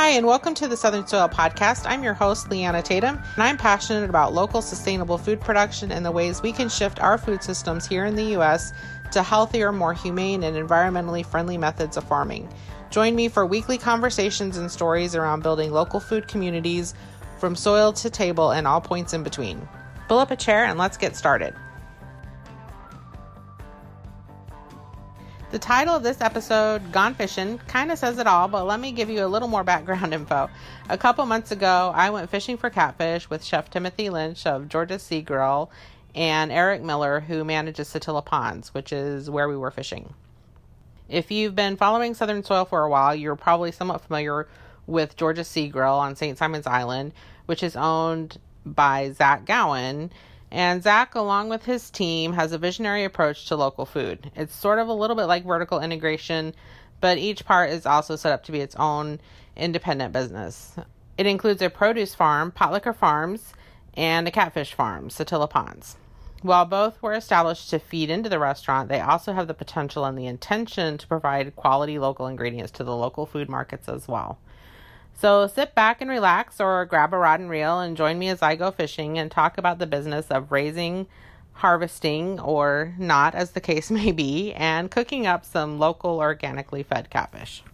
Hi, and welcome to the Southern Soil Podcast. I'm your host, Leanna Tatum, and I'm passionate about local sustainable food production and the ways we can shift our food systems here in the U.S. to healthier, more humane, and environmentally friendly methods of farming. Join me for weekly conversations and stories around building local food communities from soil to table and all points in between. Pull up a chair and let's get started. The title of this episode, Gone Fishing, kind of says it all, but let me give you a little more background info. A couple months ago, I went fishing for catfish with Chef Timothy Lensch of Georgia Sea Grill and Eric Miller, who manages Satilla Ponds, which is where we were fishing. If you've been following Southern Soil for a while, you're probably somewhat familiar with Georgia Sea Grill on St. Simons Island, which is owned by Zack Gowen and Zack, along with his team, has a visionary approach to local food. It's sort of a little bit like vertical integration, but each part is also set up to be its own independent business. It includes a produce farm, Potlikker Farms, and a catfish farm, Satilla Ponds. While both were established to feed into the restaurant, they also have the potential and the intention to provide quality local ingredients to the local food markets as well. So sit back and relax or grab a rod and reel and join me as I go fishing and talk about the business of raising, harvesting, or not, as the case may be, and cooking up some local organically fed catfish.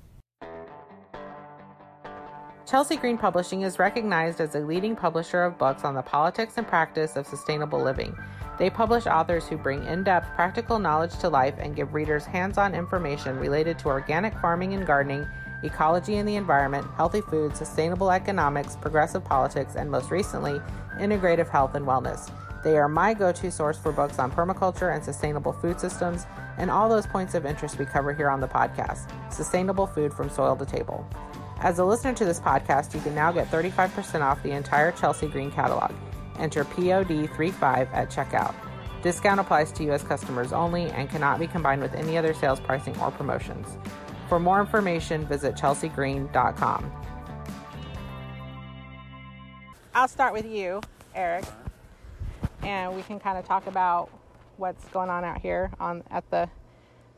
Chelsea Green Publishing is recognized as a leading publisher of books on the politics and practice of sustainable living. They publish authors who bring in depth practical knowledge to life and give readers hands on information related to organic farming and gardening ecology and the environment, healthy food, sustainable economics, progressive politics, and most recently, integrative health and wellness. They are my go to source for books on permaculture and sustainable food systems and all those points of interest we cover here on the podcast sustainable food from soil to table. As a listener to this podcast, you can now get 35% off the entire Chelsea Green catalog. Enter POD35 at checkout. Discount applies to U.S. customers only and cannot be combined with any other sales pricing or promotions. For more information, visit chelseagreen.com. I'll start with you, Eric, and we can kind of talk about what's going on out here on at the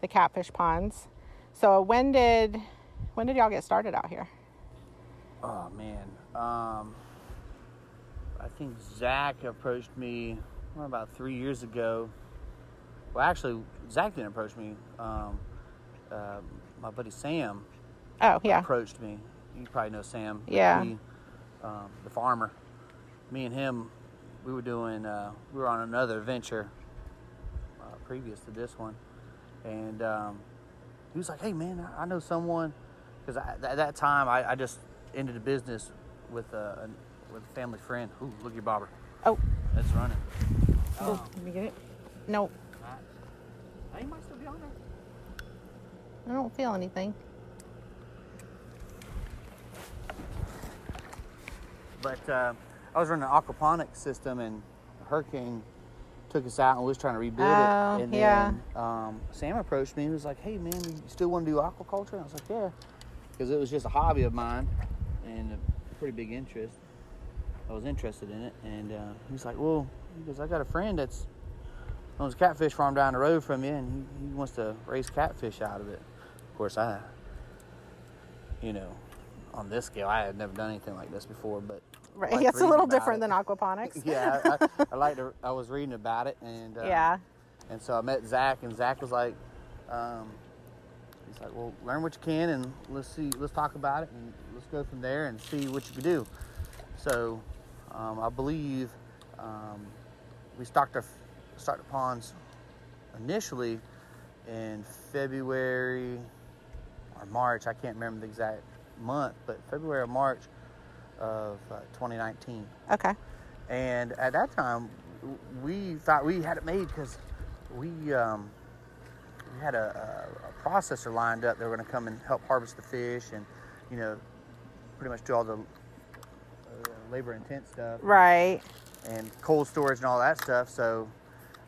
the catfish ponds. So when did when did y'all get started out here? Oh man, um, I think Zach approached me well, about three years ago. Well, actually, Zach didn't approach me. Um, uh, my buddy Sam. Oh yeah. Approached me. You probably know Sam. Yeah. He, um, the farmer. Me and him, we were doing. Uh, we were on another venture uh, previous to this one, and um, he was like, "Hey man, I know someone." Because at that time, I, I, just ended a business with a, a, with a family friend. Ooh, look at your bobber. Oh. That's running. Oh, um, let me get it. No. Might still be on there. I don't feel anything. But uh, I was running an aquaponics system, and a hurricane took us out, and we was trying to rebuild oh, it. And yeah. then um, Sam approached me. and was like, "Hey, man, you still want to do aquaculture?" And I was like, "Yeah," because it was just a hobby of mine and a pretty big interest. I was interested in it, and uh, he was like, "Well," because I got a friend that's owns a catfish farm down the road from you, and he, he wants to raise catfish out of it." Of course, I, you know, on this scale, I had never done anything like this before, but right, like it's a little different it. than aquaponics. yeah, I, I, I like to. I was reading about it, and uh, yeah, and so I met Zack, and Zack was like, um, he's like, well, learn what you can, and let's see, let's talk about it, and let's go from there and see what you can do. So, um, I believe um, we stocked our start the ponds initially in February or March. I can't remember the exact month, but February or March of uh, 2019. Okay. And at that time, we thought we had it made because we um, we had a, a, a, processor lined up. They were going to come and help harvest the fish and you know pretty much do all the uh, labor intense stuff. Right. And cold storage and all that stuff. So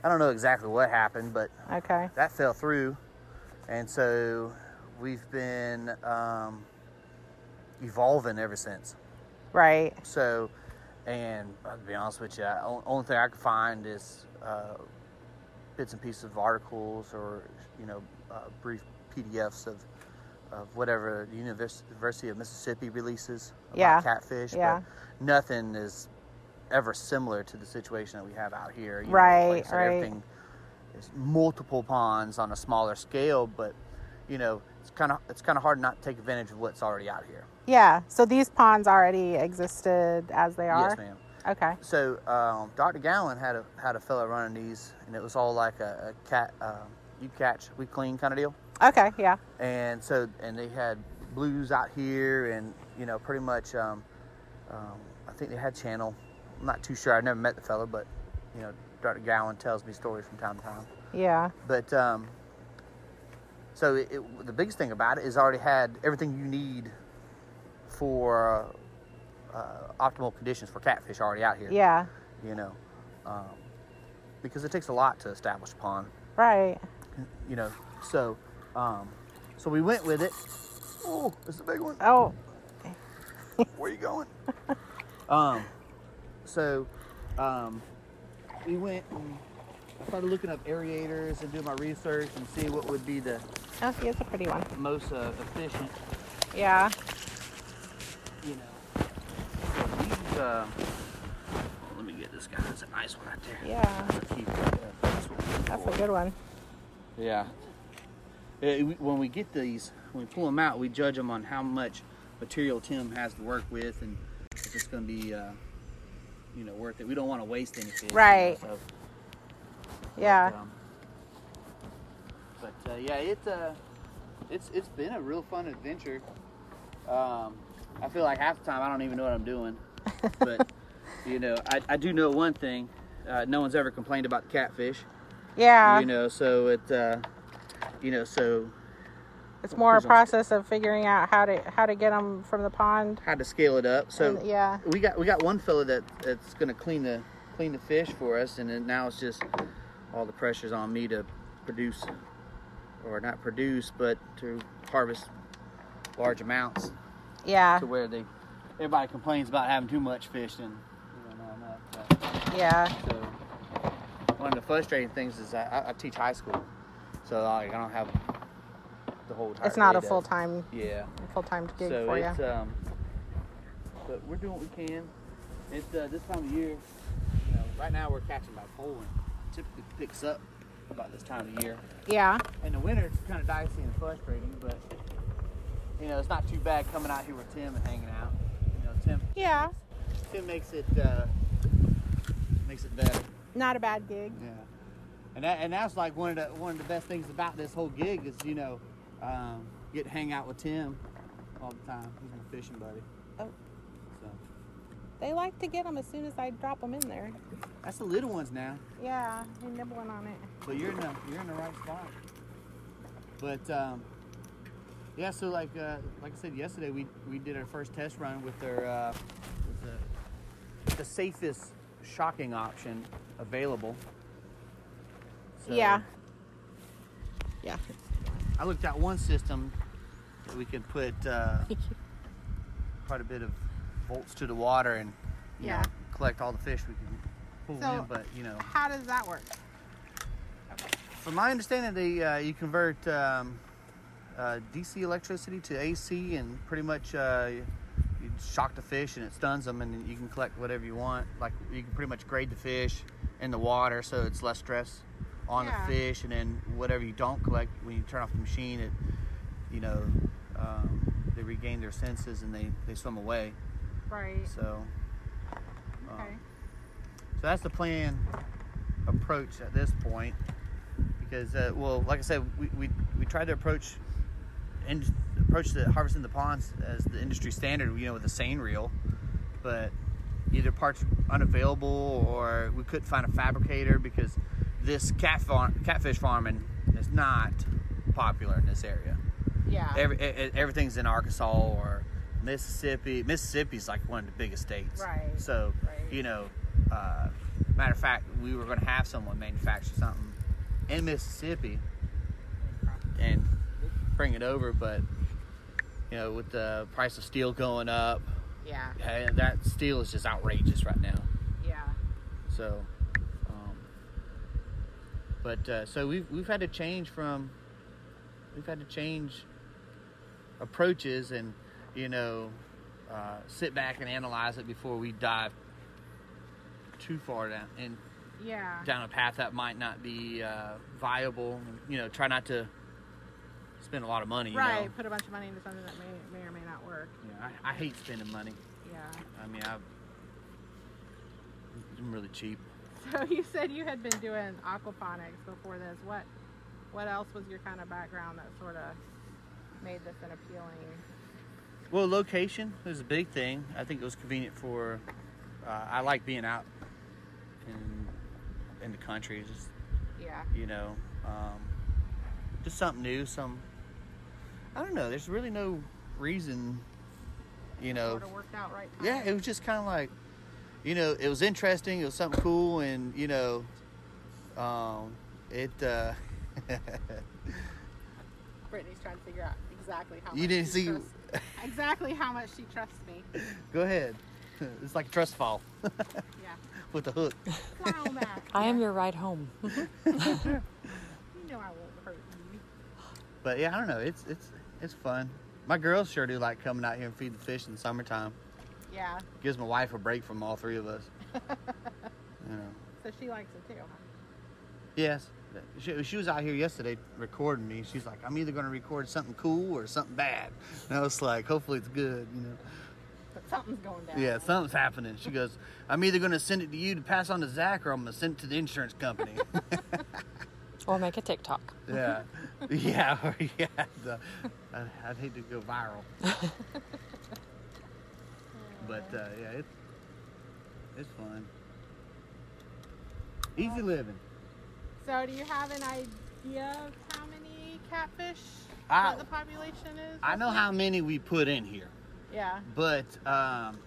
I don't know exactly what happened, but okay, that fell through, and so we've been um, evolving ever since. Right. So, and to be honest with you, only thing I can find is uh, bits and pieces of articles or you know uh, brief PDFs of of whatever the University of Mississippi releases about Yeah. catfish, Yeah. but nothing is ever similar to the situation that we have out here. you know, Right, like said, right. Everything is multiple ponds on a smaller scale, but you know, it's kind of it's kind of hard not to take advantage of what's already out here. Yeah. So these ponds already existed as they are. Yes, ma'am. Okay. So um, Dr. Gowen had a had a fella running these, and it was all like a, a cat, um, you catch, we clean kind of deal. Okay. Yeah. And so, and they had blues out here, and you know, pretty much, um, um, I think they had channel. I'm not too sure. I've never met the fella, but you know, Dr. Gowen tells me stories from time to time. Yeah. But um, so it, it, the biggest thing about it is already had everything you need for uh, optimal conditions for catfish already out here Yeah. you know, um, because it takes a lot to establish a pond, Right. you know. So, um, so we went with it. Oh, it's a big one. Oh. Where you going? um, so, um, we went and started looking up aerators and doing my research and see what would be the Oh, he is a pretty one. most uh, efficient, Yeah. you know. So these, uh, let me get this guy. That's a nice one right there. Yeah. Let's keep, uh, that's That's a good one. Yeah. We- When we get these, when we pull them out, we judge them on how much material Tim has to work with, and if it's going to be, uh, you know, worth it. We don't want to waste any fish. you know, Right. so- Yeah. But, um, but uh, yeah, it's uh, it's it's been a real fun adventure. Um, I feel like half the time I don't even know what I'm doing, but you know, I, I do know one thing. Uh, no one's ever complained about the catfish Yeah. you know so it uh you know so it's more a process of figuring out how to how to get them from the pond. how to scale it up so And- yeah. we got we got one fella that that's gonna clean the clean the fish for us and then now it's just all the pressure's on me to produce or not produce but to harvest large amounts Yeah. to where they everybody complains about having too much fish and you know not enough Yeah. so one of the frustrating things is I, I- teach high school so I, I don't have the whole time. It's not a full time yeah full time gig so for you. it's um, but we're doing what we can. It's uh, this time of year. You know, right now we're catching by pole and typically picks up about this time of year. Yeah. In the winter, it's kind of dicey and frustrating, but you know, it's not too bad coming out here with Tim and hanging out. You know, Tim. Yeah. Tim makes it uh, makes it better. Not a bad gig. Yeah. And that and that's like one of the one of the best things about this whole gig is you know um, get to hang out with Tim all the time. He's my fishing buddy. They like to get them as soon as I drop them in there. that's the little ones now, Yeah, they're nibbling on it. but you're in the you're in the right spot. But um, yeah, so like uh, like I said yesterday, we we did our first test run with their uh, with the, the safest shocking option available. So yeah. Yeah. I looked at one system that we could put uh, quite a bit of volts to the water and you Yeah. know, collect all the fish we can pull So- in. But you know, How does that work? from my understanding, they uh, you convert um, uh, DC electricity to AC, and pretty much uh, you you shock the fish and it stuns them, and you can collect whatever you want. Like you can pretty much grade the fish in the water, so it's less stress on Yeah. the fish, and then whatever you don't collect when you turn off the machine, it you know um, they regain their senses and they they swim away. Right. So. um, Okay. so that's the plan approach at this point. Because, uh, well, like I said, we, we, we tried to approach and approach the harvesting the ponds as the industry standard, you know, with a seine reel, but either parts unavailable or we couldn't find a fabricator because this cat farm, catfish farming is not popular in this area. Yeah. Every, everything's in Arkansas or Mississippi. Mississippi's like one of the biggest states. Right, So, right. you know, uh, matter of fact, we were going to have someone manufacture something in Mississippi and bring it over, but you know, with the price of steel going up, yeah. that steel is just outrageous right now. Yeah. So, um, but uh, so we've we've had to change from we've had to change approaches and you know uh, sit back and analyze it before we dive too far down and Yeah. down a path that might not be uh, viable. You know, try not to spend a lot of money. You Right. Know? Put a bunch of money into something that may may or may not work. Yeah, I, I hate spending money. Yeah. I mean, I, I'm really cheap. So you said you had been doing aquaponics before this. What what else was your kind of background that sort of made this an appealing? Well, location is a big thing. I think it was convenient for. Uh, I like being out in in the country. Just Yeah. you know, um, just something new. Some I don't know. There's really no reason. You know, Sort of worked out right. yeah, it was just kind of like, you know, it was interesting. It was something cool, and you know, um, it. Uh, Brittany's trying to figure out exactly how. You much didn't see- exactly how much she trusts me. go ahead. It's like a trust fall Yeah. with the hook. Fly back. I am your ride home. You know I won't hurt you. But yeah, I don't know. It's it's it's fun. My girls sure do like coming out here and feed the fish in the summertime. Yeah. Gives my wife a break from all three of us. you know. So she likes it too. Huh? Yes. She, she was out here yesterday recording me. She's like, I'm either going to record something cool or something bad. And I was like, hopefully it's good, you know. But something's going down. Yeah, something's happening. She goes, I'm either going to send it to you to pass on to Zack or I'm going to send it to the insurance company. Or make a TikTok. yeah. Yeah. yeah. the- I- I'd hate to go viral. but uh, yeah, it's, it's fun. Easy living. So do you have an idea of how many catfish I- that the population is? I know how many we put in here, Yeah. but um,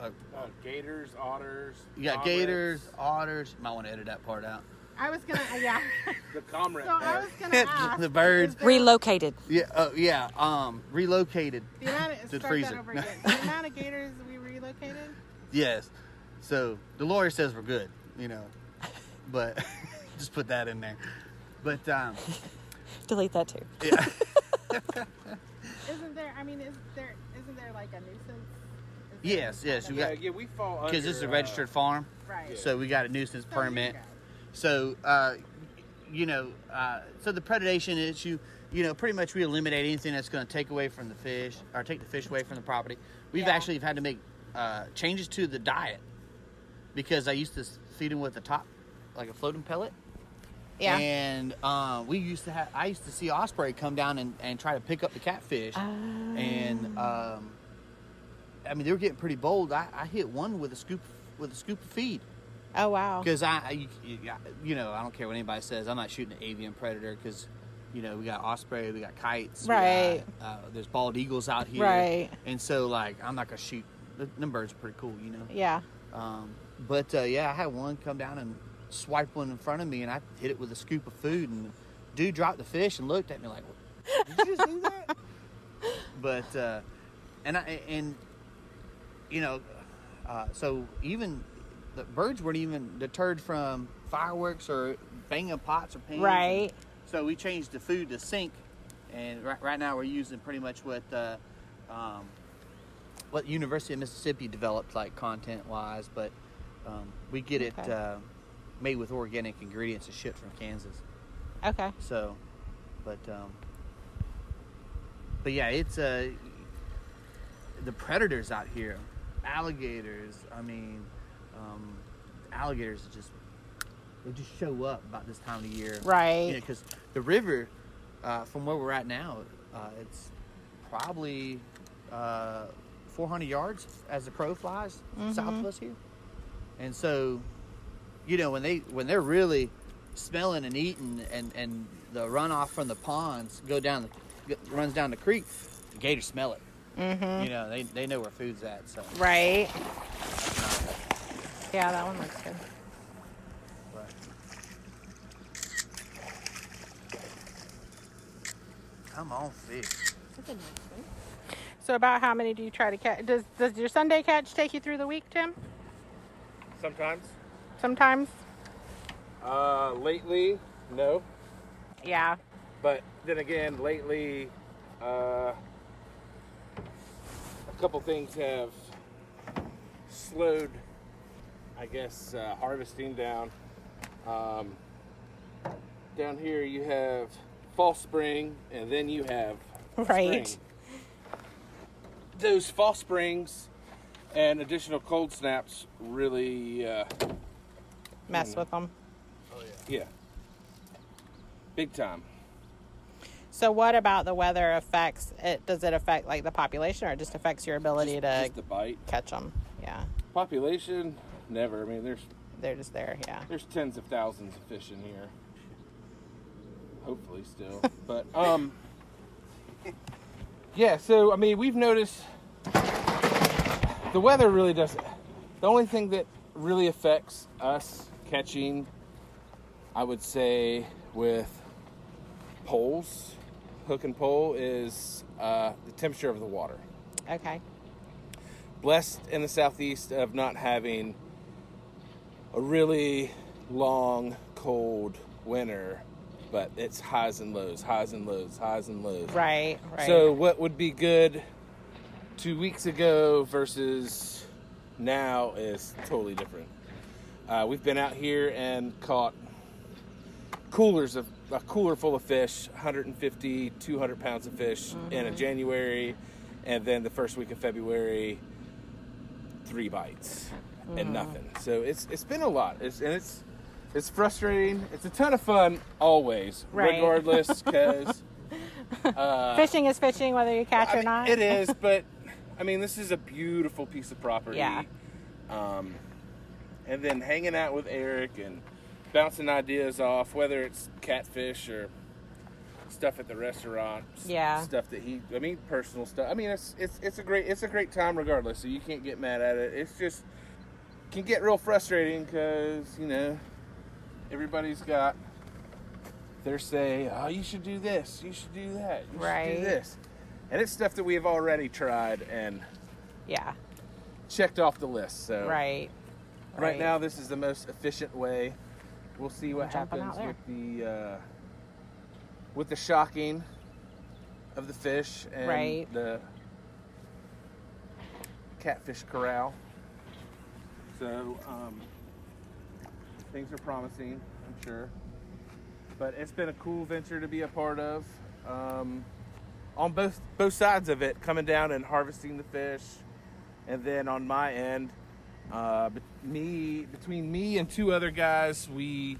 uh, Uh, gators, otters. you got comrades. gators, otters. Might want to edit that part out. I was gonna. uh, Yeah. The comrade. so I was gonna ask. The birds. there- Relocated. Yeah, uh, yeah. Um, relocated. The amount of, to the freezer. that over again. The amount of gators we relocated. Yes. So the lawyer says we're good, you know, but just put that in there. But um, Delete that too. yeah, Isn't there? I mean, is there? Isn't there like a nuisance? Yes, yes, kind we of- yeah, yeah, we fall because this is a uh, registered farm, Right. so we got a nuisance So permit. So, uh, you know, uh, so the predation issue, you know, pretty much we eliminate anything that's going to take away from the fish or take the fish away from the property. We've Yeah. actually had to make uh, changes to the diet because I used to feed them with a top, like a floating pellet. Yeah. And uh, we used to have, I used to see Osprey come down and, and try to pick up the catfish. And, um, I mean, they were getting pretty bold. I, I hit one with a scoop, with a scoop of feed. oh wow. Because I, I- you, know, I don't care what anybody says. I'm not shooting an avian predator because, you know, we got osprey, we got kites, Right. got, uh, there's bald eagles out here, Right. And so, like, I'm not gonna shoot. th- Them birds are pretty cool, you know. Yeah. Um, but uh, yeah, I had one come down and swipe one in front of me, and I hit it with a scoop of food, and dude dropped the fish and looked at me like, "Did you just do that?" but uh, and I and you know, uh, so even the birds weren't even deterred from fireworks or banging pots or pans. Right. So we changed the food to sink, and right, right now we're using pretty much what uh, um, what University of Mississippi developed, like content wise, but um, we get it uh, made with organic ingredients and shipped from Kansas. Okay. So, but um, but yeah, it's uh, the predators out here, alligators. I mean, um, alligators just they just show up about this time of year, Right. because the river, uh, from where we're at now, uh, it's probably uh, 400 yards as the crow flies south of us here, and so, you know, when they when they're really smelling and eating, and and the runoff from the ponds go down the runs down the creek, the gators smell it. Mm-hmm. You know, they they know where food's at. So, Right. Yeah, that one looks good. but. Come on, fish. So about how many do you try to catch? Does does your Sunday catch take you through the week, Tim? Sometimes. Sometimes. Uh, lately, no. Yeah. But then again, lately, uh, a couple things have slowed, I guess, uh, harvesting down. Um, down here you have false spring, and then you have Right. spring. Those false springs and additional cold snaps really, uh, Mess with them. yeah, Yeah. big time. So what about the weather affects it? Does it affect like the population, or it just affects your ability Just, to just the bite. catch them? Yeah, Population, never. I mean, there's they're just there. Yeah. there's tens of thousands of fish in here. Hopefully, still, but um, yeah. So I mean, we've noticed the weather really doesn't. The only thing that really affects us catching, I would say, with poles, hook and pole, is uh, the temperature of the water Okay. blessed in the southeast of not having a really long, cold winter, but it's highs and lows, highs and lows, highs and lows. Right. Right. So, what would be good two weeks ago versus now is totally different. Uh, we've been out here and caught coolers of a cooler full of fish 150 200 pounds of fish in a january and then the first week of february three bites and nothing so it's it's been a lot it's and it's it's frustrating it's a ton of fun always Right. regardless because fishing is fishing, whether you catch I or not. It is, but I mean, this is a beautiful piece of property. Yeah. Um, and then hanging out with Eric and bouncing ideas off, whether it's catfish or stuff at the restaurant. Yeah. Stuff that he, I mean, personal stuff. I mean, it's it's it's a great it's a great time regardless. So you can't get mad at it. It's just can get real frustrating because you know everybody's got their say. Oh, you should do this. You should do that. You should Right. do this. And it's stuff that we have already tried and Yeah. checked off the list. So Right. Right now, this is the most efficient way. We'll see what happens with the uh, with the shocking of the fish and Right. the catfish corral. So um, things are promising, I'm sure. But it's been a cool venture to be a part of. Um, on both both sides of it, coming down and harvesting the fish, and then on my end, uh, bet- me between me and two other guys, we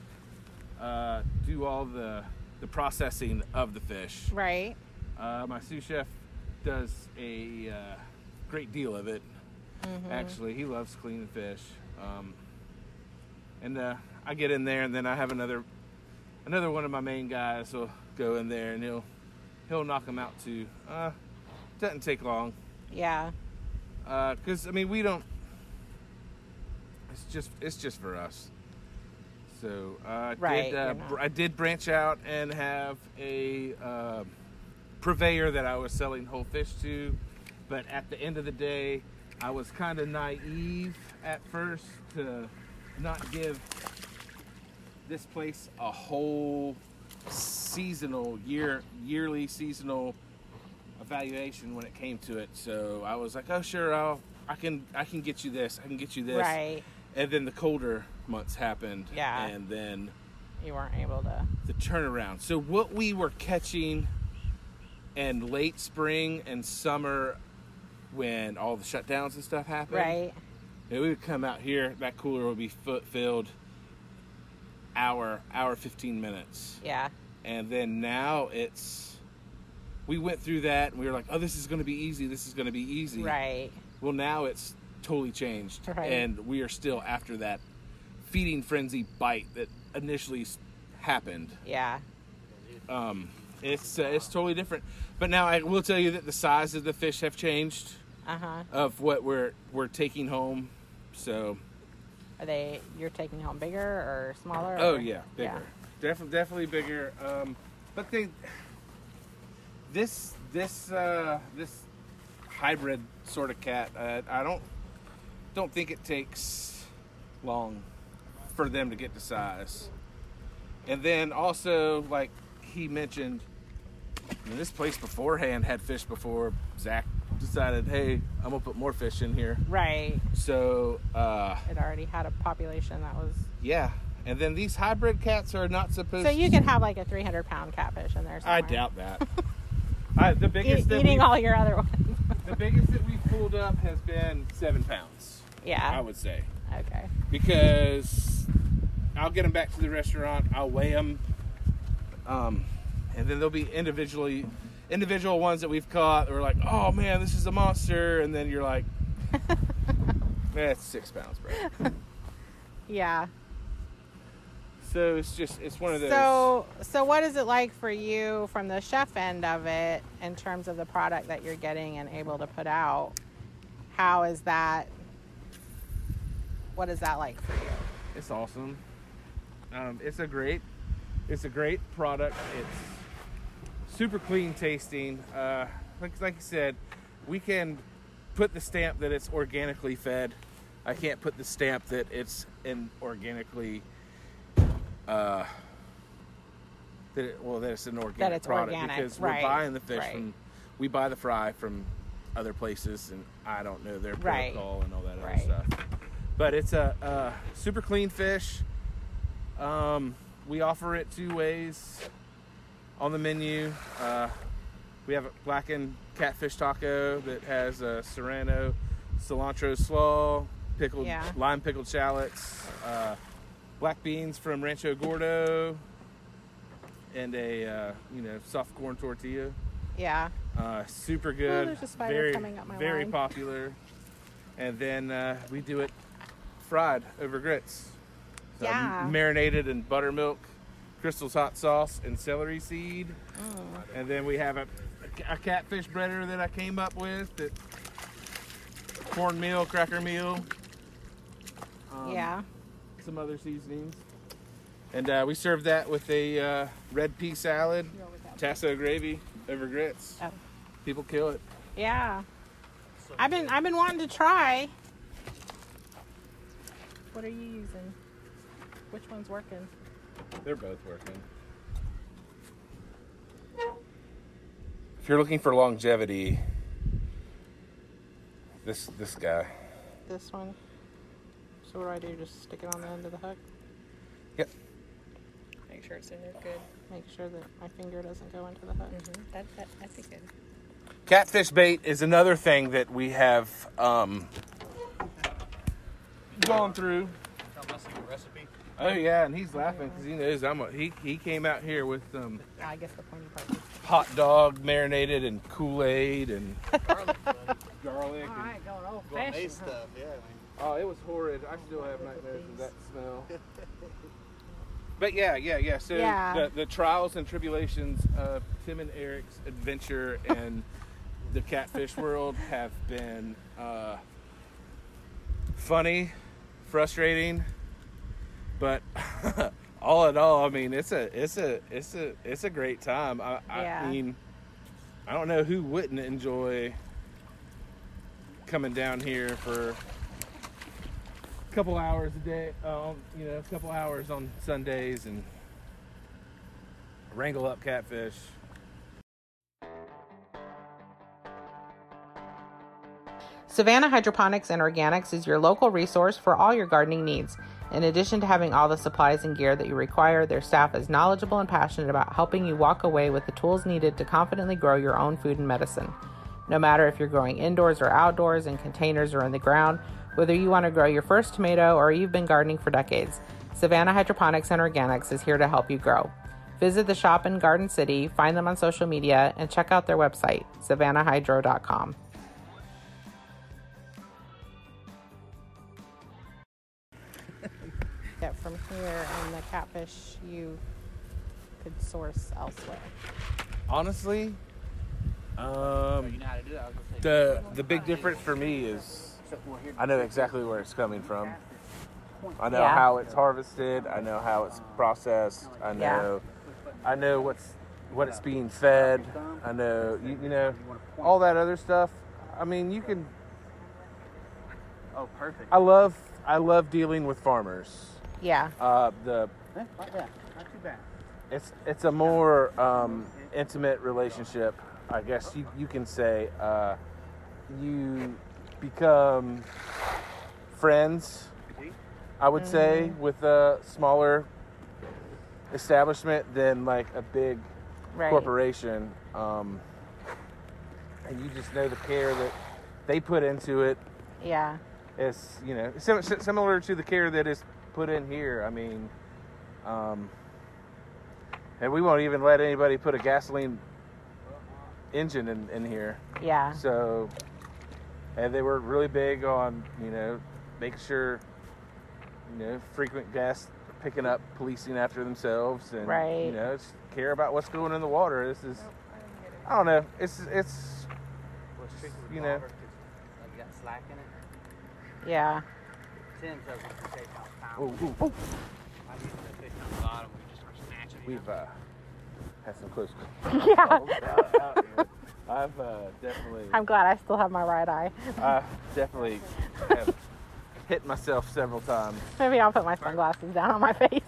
uh, do all the the processing of the fish. Right. Uh, my sous chef does a uh, great deal of it. Actually, he loves cleaning fish. Um, and uh, I get in there, and then I have another another one of my main guys will go in there, and he'll he'll knock them out too. Uh, doesn't take long Yeah. because I mean we don't. It's just it's just for us. So uh, I Right, did uh, I did branch out and have a uh, purveyor that I was selling whole fish to, but at the end of the day, I was kind of naive at first to not give this place a whole seasonal year yearly seasonal evaluation when it came to it. So I was like, "Oh, sure, I'll I can I can get you this. I can get you this." Right. And then the colder months happened. Yeah. And then You weren't able to. the turnaround. So what we were catching in late spring and summer when all the shutdowns and stuff happened. Right. And we would come out here, that cooler would be foot filled hour, hour 15 minutes. Yeah. And then now it's we went through that and we were like, "Oh, this is going to be easy. This is going to be easy." Right. Well, now it's totally changed, Right. and we are still after that feeding frenzy bite that initially happened. Yeah. Um, it's uh, it's totally different. But now I will tell you that the size of the fish have changed Uh huh. of what we're we're taking home. So, Are they? You're taking home bigger or smaller? oh or- yeah, bigger, definitely definitely bigger. Um, but they this this uh, this hybrid sort of cat, uh, I don't don't think it takes long for them to get to size. And then also, like he mentioned, I mean, this place beforehand had fish before Zack decided, hey, I'm gonna put more fish in here. Right. So uh, It already had a population that was. yeah, and then these hybrid cats are not supposed. So you can have like a 300 pound catfish in there. I doubt that. I, the E- biggest that eating all your other ones. the biggest that we've pulled up has been seven pounds. I would say Okay. because I'll get them back to the restaurant. I'll weigh them, um, and then there'll be individually individual ones that we've caught. That we're like, oh man, this is a monster, and then you're like, that's six pounds, bro. Yeah. So it's just it's one of those. So, so what is it like for you from the chef end of it in terms of the product that you're getting and able to put out? How is that? What is that like for you? It's awesome. Um, it's a great, it's a great product. It's super clean tasting. Uh, like like you said, we can put the stamp that it's organically fed. I can't put the stamp that it's in organically. Uh, that it, well, that it's an organic it's product organic, because right, we're buying the fish right. from, we buy the fry from other places, and I don't know their Right, protocol and all that right. other stuff but it's a, a super clean fish. Um, we offer it two ways on the menu. Uh, we have a blackened catfish taco that has a serrano, cilantro slaw, pickled Yeah. lime pickled shallots, uh, black beans from Rancho Gordo, and a uh, you know soft corn tortilla. Yeah. Uh, super good. there's a spider very, coming up my very line. popular. And then uh, we do it fried over grits. So Yeah. marinated in buttermilk, Crystal's hot sauce, and celery seed. Mm. And then we have a, a catfish breader that I came up with that cornmeal, cracker meal. um, yeah. Some other seasonings. And uh, we serve that with a uh, red pea salad, tasso gravy over grits. Oh. People kill it. Yeah. I've been I've been wanting to try. What are you using? Which one's working? They're both working. If you're looking for longevity, this this guy. This one. So what do I do? Just stick it on the end of the hook? Yep. Make sure it's in there good. Make sure that my finger doesn't go into the hook. That, that, that'd be good. Catfish bait is another thing that we have um, gone through. Oh yeah, and he's laughing because he knows I'm a, he he came out here with um, I guess the pointy part. is- hot dog marinated and Kool Aid and Garlic, buddy. garlic. and- Alright, going old Gourmet fashioned. stuff, yeah. Oh, it was horrid. I still have nightmares of that smell. But yeah, yeah, yeah. So Yeah. The, the trials and tribulations of Tim and Eric's adventure and the catfish world have been uh, funny, frustrating, but all in all, I mean, it's a, it's a, it's a, it's a great time. I, Yeah. I mean, I don't know who wouldn't enjoy coming down here for a couple hours a day, um, you know, a couple hours on Sundays and wrangle up catfish. Savannah Hydroponics and Organics is your local resource for all your gardening needs. In addition to having all the supplies and gear that you require, their staff is knowledgeable and passionate about helping you walk away with the tools needed to confidently grow your own food and medicine. No matter if you're growing indoors or outdoors, in containers or in the ground, whether you want to grow your first tomato or you've been gardening for decades, Savannah Hydroponics and Organics is here to help you grow. Visit the shop in Garden City, find them on social media, and check out their website, savannahhydro.com. here and the catfish you could source elsewhere. Honestly, um, know how to do that. I was gonna say- the the big difference for me is So, well, here- I know exactly where it's coming from. I know Yeah. how it's harvested. I know how it's processed. I Yeah. know, I know what's what it's being fed. I know you, you know all that other stuff. I mean, you can. Oh, perfect. I love I love dealing with farmers. Yeah. Uh, the Eh. Not too bad. it's it's a more um, intimate relationship, I guess you, you can say. Uh, you become friends. I would say with a smaller establishment than like a big Right. corporation. Um, and you just know the care that they put into it Yeah. It's you know, sim- similar to the care that is put in here. I mean, um, and we won't even let anybody put a gasoline engine in, in here. Yeah. So, and they were really big on, you know, making sure, you know, frequent gas picking up, policing after themselves, and Right. you know, just care about what's going in the water. This is, I don't know, it's it's you know. Like you got slack in it. Yeah. Tim says we can take out pound. Ooh, ooh, ooh. I used to fish on the bottom. We just start snatching. it. We've uh, had some close. Yeah. calls out- out here. I've uh, definitely, I'm glad I still have my right eye. I definitely have hit myself several times. Maybe I'll put my sunglasses down on my face.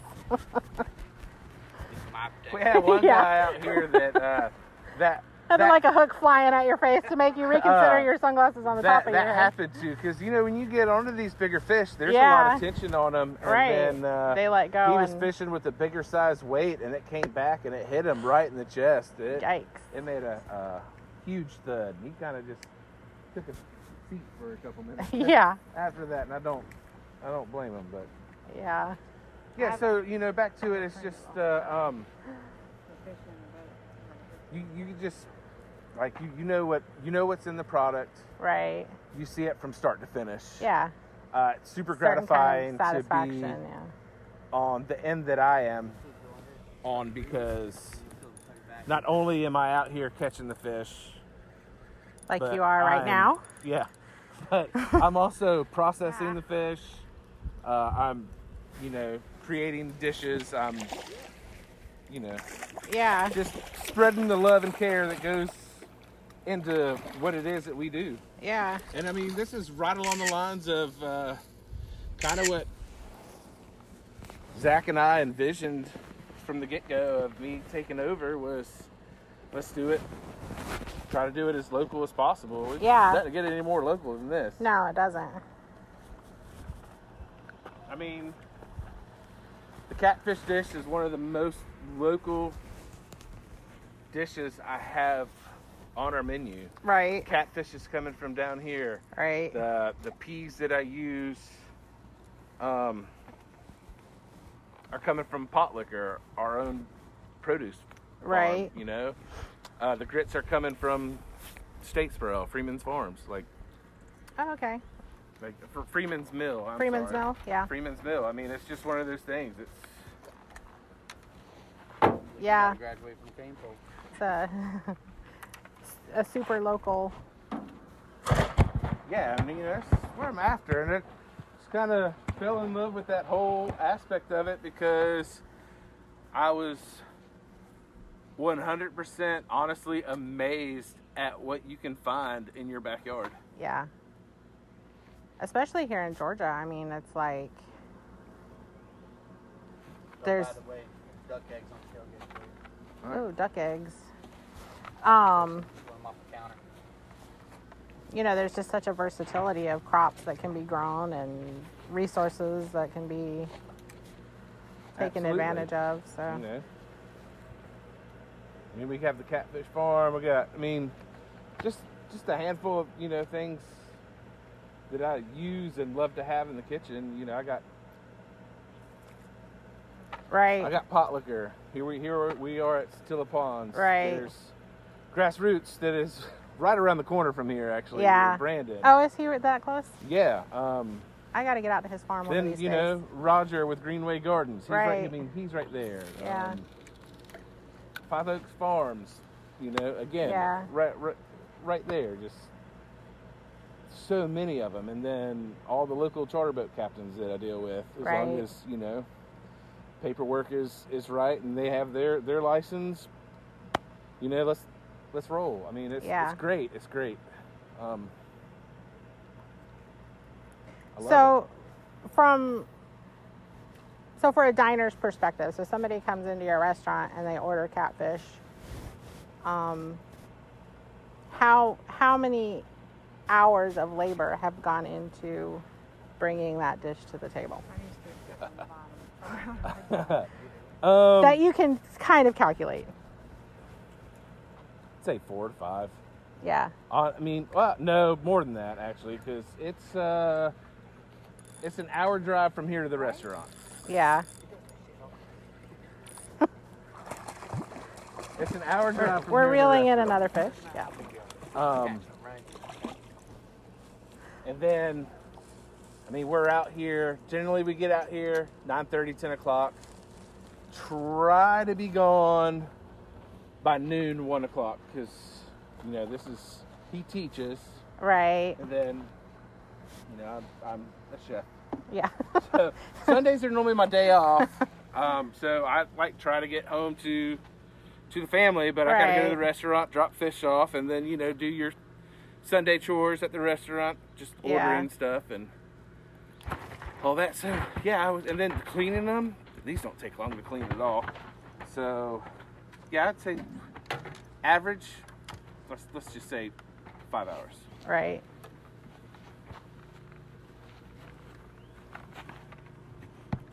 My We had one Yeah. guy out here that uh, that Nothing that, like a hook flying at your face to make you reconsider Uh, your sunglasses on the that, top of that your head. That happened too because you know when you get onto these bigger fish, there's a lot of tension on them, and Right. then uh, They let go he was fishing with a bigger size weight, and it came back and it hit him right in the chest. It, Yikes. it made a, a huge thud. He kind of just took a seat for a couple minutes. yeah. After that, and I don't, I don't blame him, but Yeah. yeah. So you know, back to it. It's just uh, um, you you just like you you know what you know what's in the product. Right. You see it from start to finish. Yeah. Uh, it's super Certain gratifying kind to be satisfaction. Yeah. on the end that I am on because not only am I out here catching the fish, Like you are right I'm- now. Yeah, but I'm also processing the fish. Uh, I'm, you know, creating dishes. I'm, you know, Yeah. just spreading the love and care that goes into what it is that we do. Yeah. And I mean, this is right along the lines of uh, kind of what Zack and I envisioned from the get-go of me taking over was let's do it. Try to do it as local as possible. It Yeah. doesn't get any more local than this. No, it doesn't. I mean, the catfish dish is one of the most local dishes I have on our menu. Right. Catfish is coming from down here. Right. the the peas that I use um, are coming from Potlikker, our own produce. farm, Right. you know, uh, the grits are coming from Statesboro, Freeman's Farms, like Oh, okay. like for Freeman's Mill. I'm Freeman's sorry. Mill. Yeah. Freeman's Mill. I mean, it's just one of those things. It's Yeah. Graduate from Cane Pole. It's a, a super local. yeah. I mean, that's what I'm after, and it just kind of fell in love with that whole aspect of it because I was 100% honestly amazed at what you can find in your backyard. Yeah. Especially here in Georgia. I mean, it's like There's- By the way, duck eggs on tailgate. please. Alright. oh, duck eggs. Um, Just want them off the counter. you know, there's just such a versatility of crops that can be grown and resources that can be taken Absolutely. advantage of. So You know. I mean, we have the catfish farm. We got, I mean, just just a handful of you know things that I use and love to have in the kitchen. You know, I got right. I got Potlikker. Here we here we are at Satilla Ponds. Right. There's grassroots that is right around the corner from here, actually. Yeah. Brandon. oh, is he that close? Yeah. Um, I got to get out to his farm one of then these you days. know Roger with Greenway Gardens. He's right. I mean, he's right there. Yeah. Um, Five Oaks Farms. You know, again, Yeah. right, right, right there. Just so many of them, and then all the local charter boat captains that I deal with. As long as you know, paperwork is is right, and they have their their license. You know, let's let's roll. I mean, it's Yeah. it's great. It's great. Um, I love it. So, from so for a diner's perspective, so somebody comes into your restaurant and they order catfish. Um, how how many hours of labor have gone into bringing that dish to the table Um, that you can kind of calculate? Say four to five. Yeah. Uh, I mean, well, no, more than that actually, because it's uh, it's an hour drive from here to the restaurant. Yeah. It's an hour drive. From We're here to the reeling in another fish. Yeah. Um, and then, I mean, we're out here. Generally, we get out here 9:30, 10 o'clock. Try to be gone by noon, one o'clock, because you know this is he teaches, Right. and then you know I'm, I'm a chef. Yeah. So Sundays are normally my day off. Um, so I like try to get home to to the family, but I gotta go to the restaurant, drop fish off, and then you know do your Sunday chores at the restaurant, just Yeah. ordering stuff and all that. So yeah, I was, and then cleaning them. These don't take long to clean at all. So yeah, I'd say average. Let's let's just say five hours. right.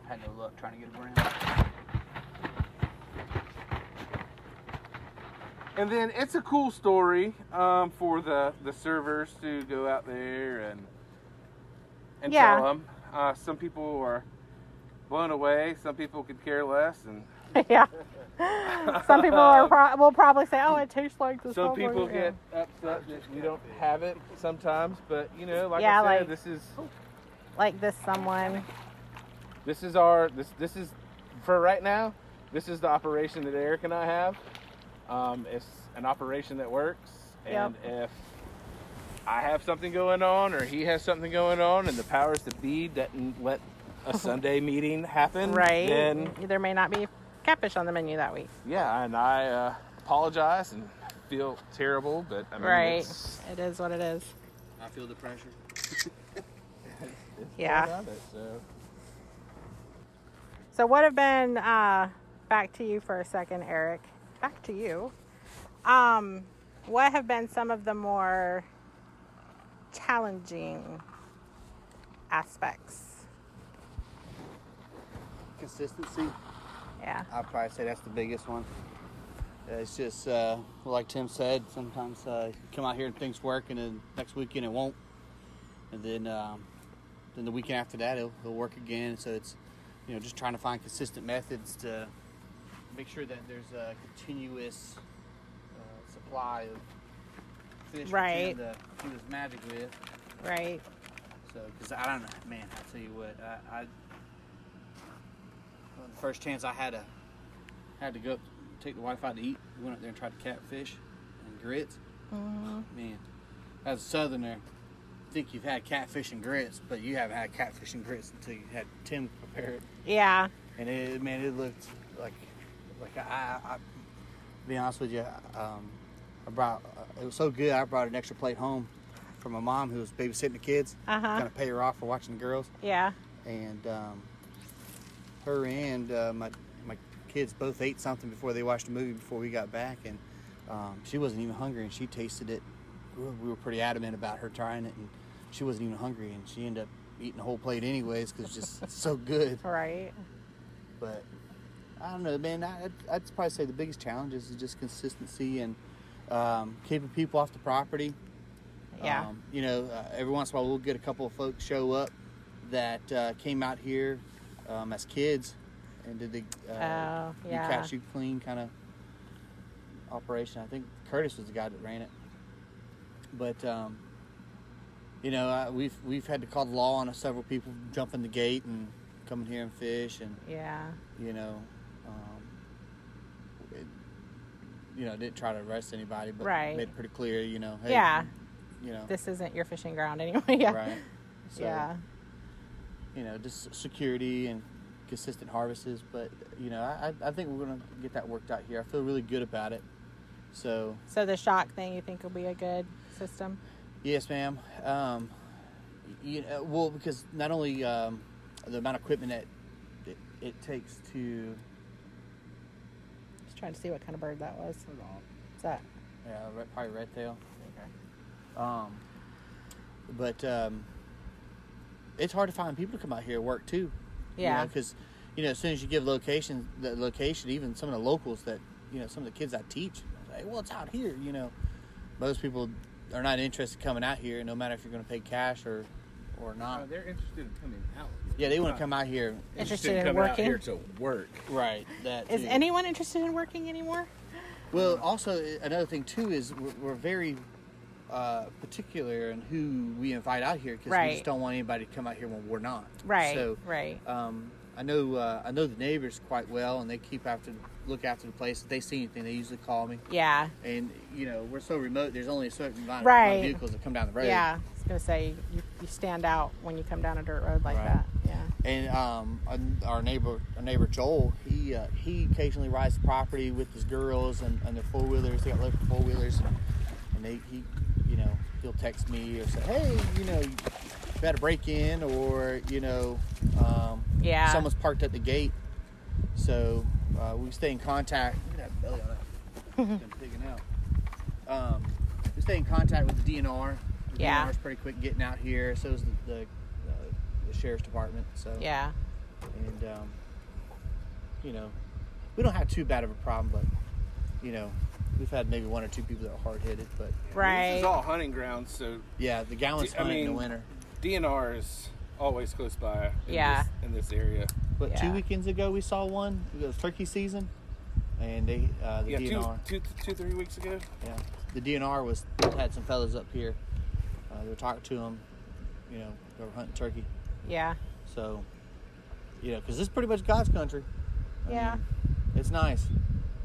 Had no luck trying to get them around. And then it's a cool story um, for the, the servers to go out there and and Yeah. tell them. Uh, some people are blown away. Some people could care less, and yeah. Some people are pro- will probably say, "Oh, it tastes like this." some Subway." people get upset that we don't have it sometimes. But you know, like Yeah, I said, like- this is like this someone. this is our this this is for right now. This is the operation that Eric and I have. Um, it's an operation that works, and if I have something going on or he has something going on, and the powers that be doesn't let a Sunday meeting happen, Right. Then there may not be catfish on the menu that week. yeah, and I uh, apologize and feel terrible, but I mean, right. it's, It is what it is. I feel the pressure. it's Yeah. part of it, so. So, what have been uh, back to you for a second, Eric? Back to you. Um, what have been some of the more challenging aspects? Consistency. Yeah. I'd probably say that's the biggest one. It's just uh, like Tim said. Sometimes uh, you come out here and things work, and then next weekend it won't, and then um, then the weekend after that it'll, it'll work again. So it's you know just trying to find consistent methods to make sure that there's a continuous uh, supply of fish Right. To do his magic with. Right. So, because I don't know, man, I tell you what, I, I first chance I had to had to go up, take the wife out to eat. We went up there and tried to catfish and grits. Mhm. Man, as a southerner, I think you've had catfish and grits, but you haven't had catfish and grits until you had Tim prepare it. Yeah. And it, man, it looked like, like I, I, I be honest with you, um, I brought, uh, it was so good. I brought an extra plate home for my mom who was babysitting the kids. Uh huh. Kind of pay her off for watching the girls, Yeah. and um, her and uh, my my kids both ate something before they watched the movie before we got back, and um, she wasn't even hungry, and she tasted it. We were, we were pretty adamant about her trying it, and she wasn't even hungry, and she ended up eating the whole plate anyways because it's just so good. Right. But I don't know, man. I, I'd, I'd probably say the biggest challenge is just consistency and um, keeping people off the property. Yeah. Um, you know, uh, every once in a while we'll get a couple of folks show up that uh, came out here um, as kids and did the uh, Oh, you yeah. catch you clean kind of operation. I think Curtis was the guy that ran it. But um, you know, uh, we've we've had to call the law on several people jumping the gate and coming here and fish and Yeah. you know, um, it, you know, didn't try to arrest anybody, but Right. made it pretty clear, you know, hey, Yeah. you know, This isn't your fishing ground anyway. Yeah. right. So, yeah. You know, just security and consistent harvests. But you know, I, I think we're gonna get that worked out here. I feel really good about it. So So the shock thing, you think will be a good system? yes, ma'am. Um, you know, well, because not only um, the amount of equipment that it, it takes to Just trying to see what kind of bird that was. What's that? Yeah, probably red tail. Okay. Um, but um, it's hard to find people to come out here and work too. Yeah. Because you, know, as soon as you give location, the location, even some of the locals that you know, some of the kids I teach, say, well, it's out here. You know, most people are not interested in coming out here, no matter if you're going to pay cash or or not. Uh, they're interested in coming out. Here. yeah, they want to come out here. Interested in coming out working? here to work. Right. That Is too. anyone interested in working anymore? Well, also another thing too is we're, we're very uh, particular in who we invite out here because we just don't want anybody to come out here when we're not. Right. So right. um, I know uh, I know the neighbors quite well, and they keep after look after the place. If they see anything, they usually call me. Yeah. And you know we're so remote. There's only a certain amount of vehicles that come down the road. Yeah. I was gonna say you, you stand out when you come down a dirt road like Right. that. Yeah. And um, our neighbor, our neighbor Joel, he uh, he occasionally rides the property with his girls and, and their four wheelers. They got local four wheelers, and they he, he'll text me or say, hey, you know, you better break in, or you know, um, Yeah. someone's parked at the gate. So uh, we stay in contact. Look at that belly on been picking out. Um, we stay in contact with the DNR. The Yeah. DNR's pretty quick getting out here. So is the the, uh, the sheriff's department. So Yeah. and um, you know, we don't have too bad of a problem, but you know, we've had maybe one or two people that are hard headed, but This is all hunting grounds, so yeah, the gallons I hunt in the winter. DNR is always close by. In Yeah. This, in this area. But two weekends ago, we saw one. It was turkey season, and they uh, the Yeah, two, DNR. two, two, three weeks ago. Yeah, the DNR was had some fellas up here. Uh, they were talking to them. You know, they were hunting turkey. Yeah. So, you know, because this is pretty much God's country. I Yeah. mean, it's nice.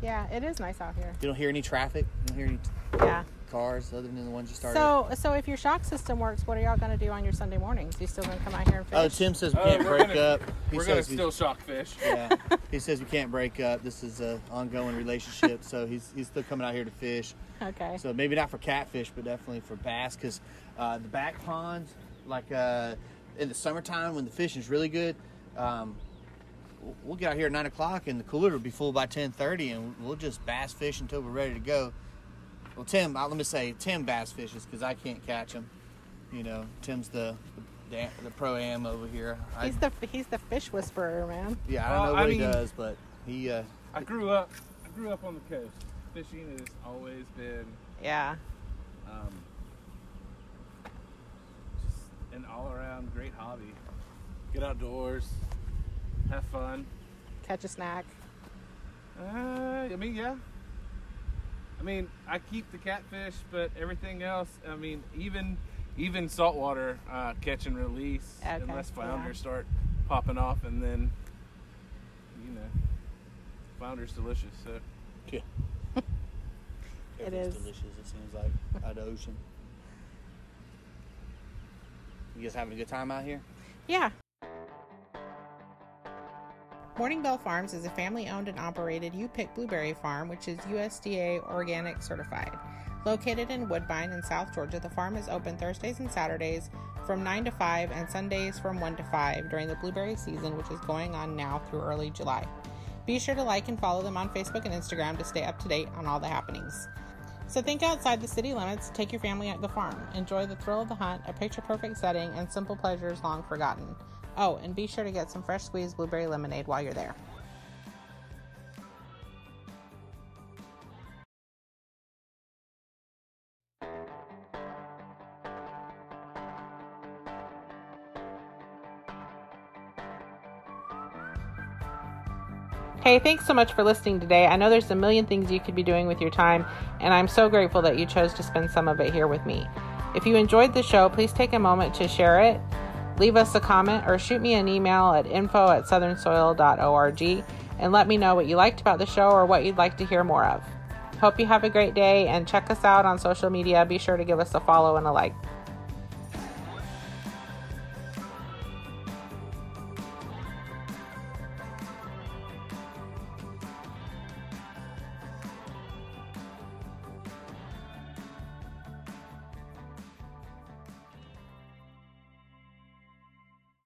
Yeah. It is nice out here. You don't hear any traffic. You don't hear any Yeah. cars other than the ones you started. So, so if your shock system works, what are y'all gonna do on your Sunday mornings? You still gonna come out here and fish? Oh, Tim says we Uh, can't we're break gonna- up. He We're gonna we- still shock fish. yeah. He says we can't break up. This is a ongoing relationship, so he's he's still coming out here to fish. Okay. So maybe not for catfish, but definitely for bass, because uh, the back ponds, like uh, in the summertime when the fishing's really good, um, we'll- we'll get out here at nine o'clock and the cooler will be full by ten thirty, and we'll just bass fish until we're ready to go. Well, Tim, uh, let me say, Tim bass fishes because I can't catch him. You know, Tim's the the, the pro am over here. I, he's the he's the fish whisperer, man. yeah, I don't Well, know I what he mean- does, but he. Uh, I grew up. I grew up on the coast. Fishing has always been Yeah. um, just an all-around great hobby. Get outdoors, have fun. Catch a snack. Uh, I mean, yeah. I mean, I keep the catfish, but everything else. I mean, even even saltwater uh, catch and release, Okay, unless flounders yeah. start popping off, and then you know, flounder's delicious. So yeah. It Everything's is. delicious. It seems like out of the ocean. You guys having a good time out here? Yeah. Morning Belle Farms is a family owned and operated U Pick blueberry farm, which is USDA organic certified. Located in Woodbine in South Georgia, the farm is open Thursdays and Saturdays from 9 to 5 and Sundays from 1 to 5 during the blueberry season, which is going on now through early July. Be sure to like and follow them on Facebook and Instagram to stay up to date on all the happenings. So think outside the city limits, take your family at the farm. Enjoy the thrill of the hunt, a picture perfect setting, and simple pleasures long forgotten. Oh, and be sure to get some fresh squeezed blueberry lemonade while you're there. Hey, thanks so much for listening today. I know there's a million things you could be doing with your time, and I'm so grateful that you chose to spend some of it here with me. If you enjoyed the show, please take a moment to share it, leave us a comment, or shoot me an email at info at southernsoil.org and let me know what you liked about the show or what you'd like to hear more of. Hope you have a great day and check us out on social media. Be sure to give us a follow and a like.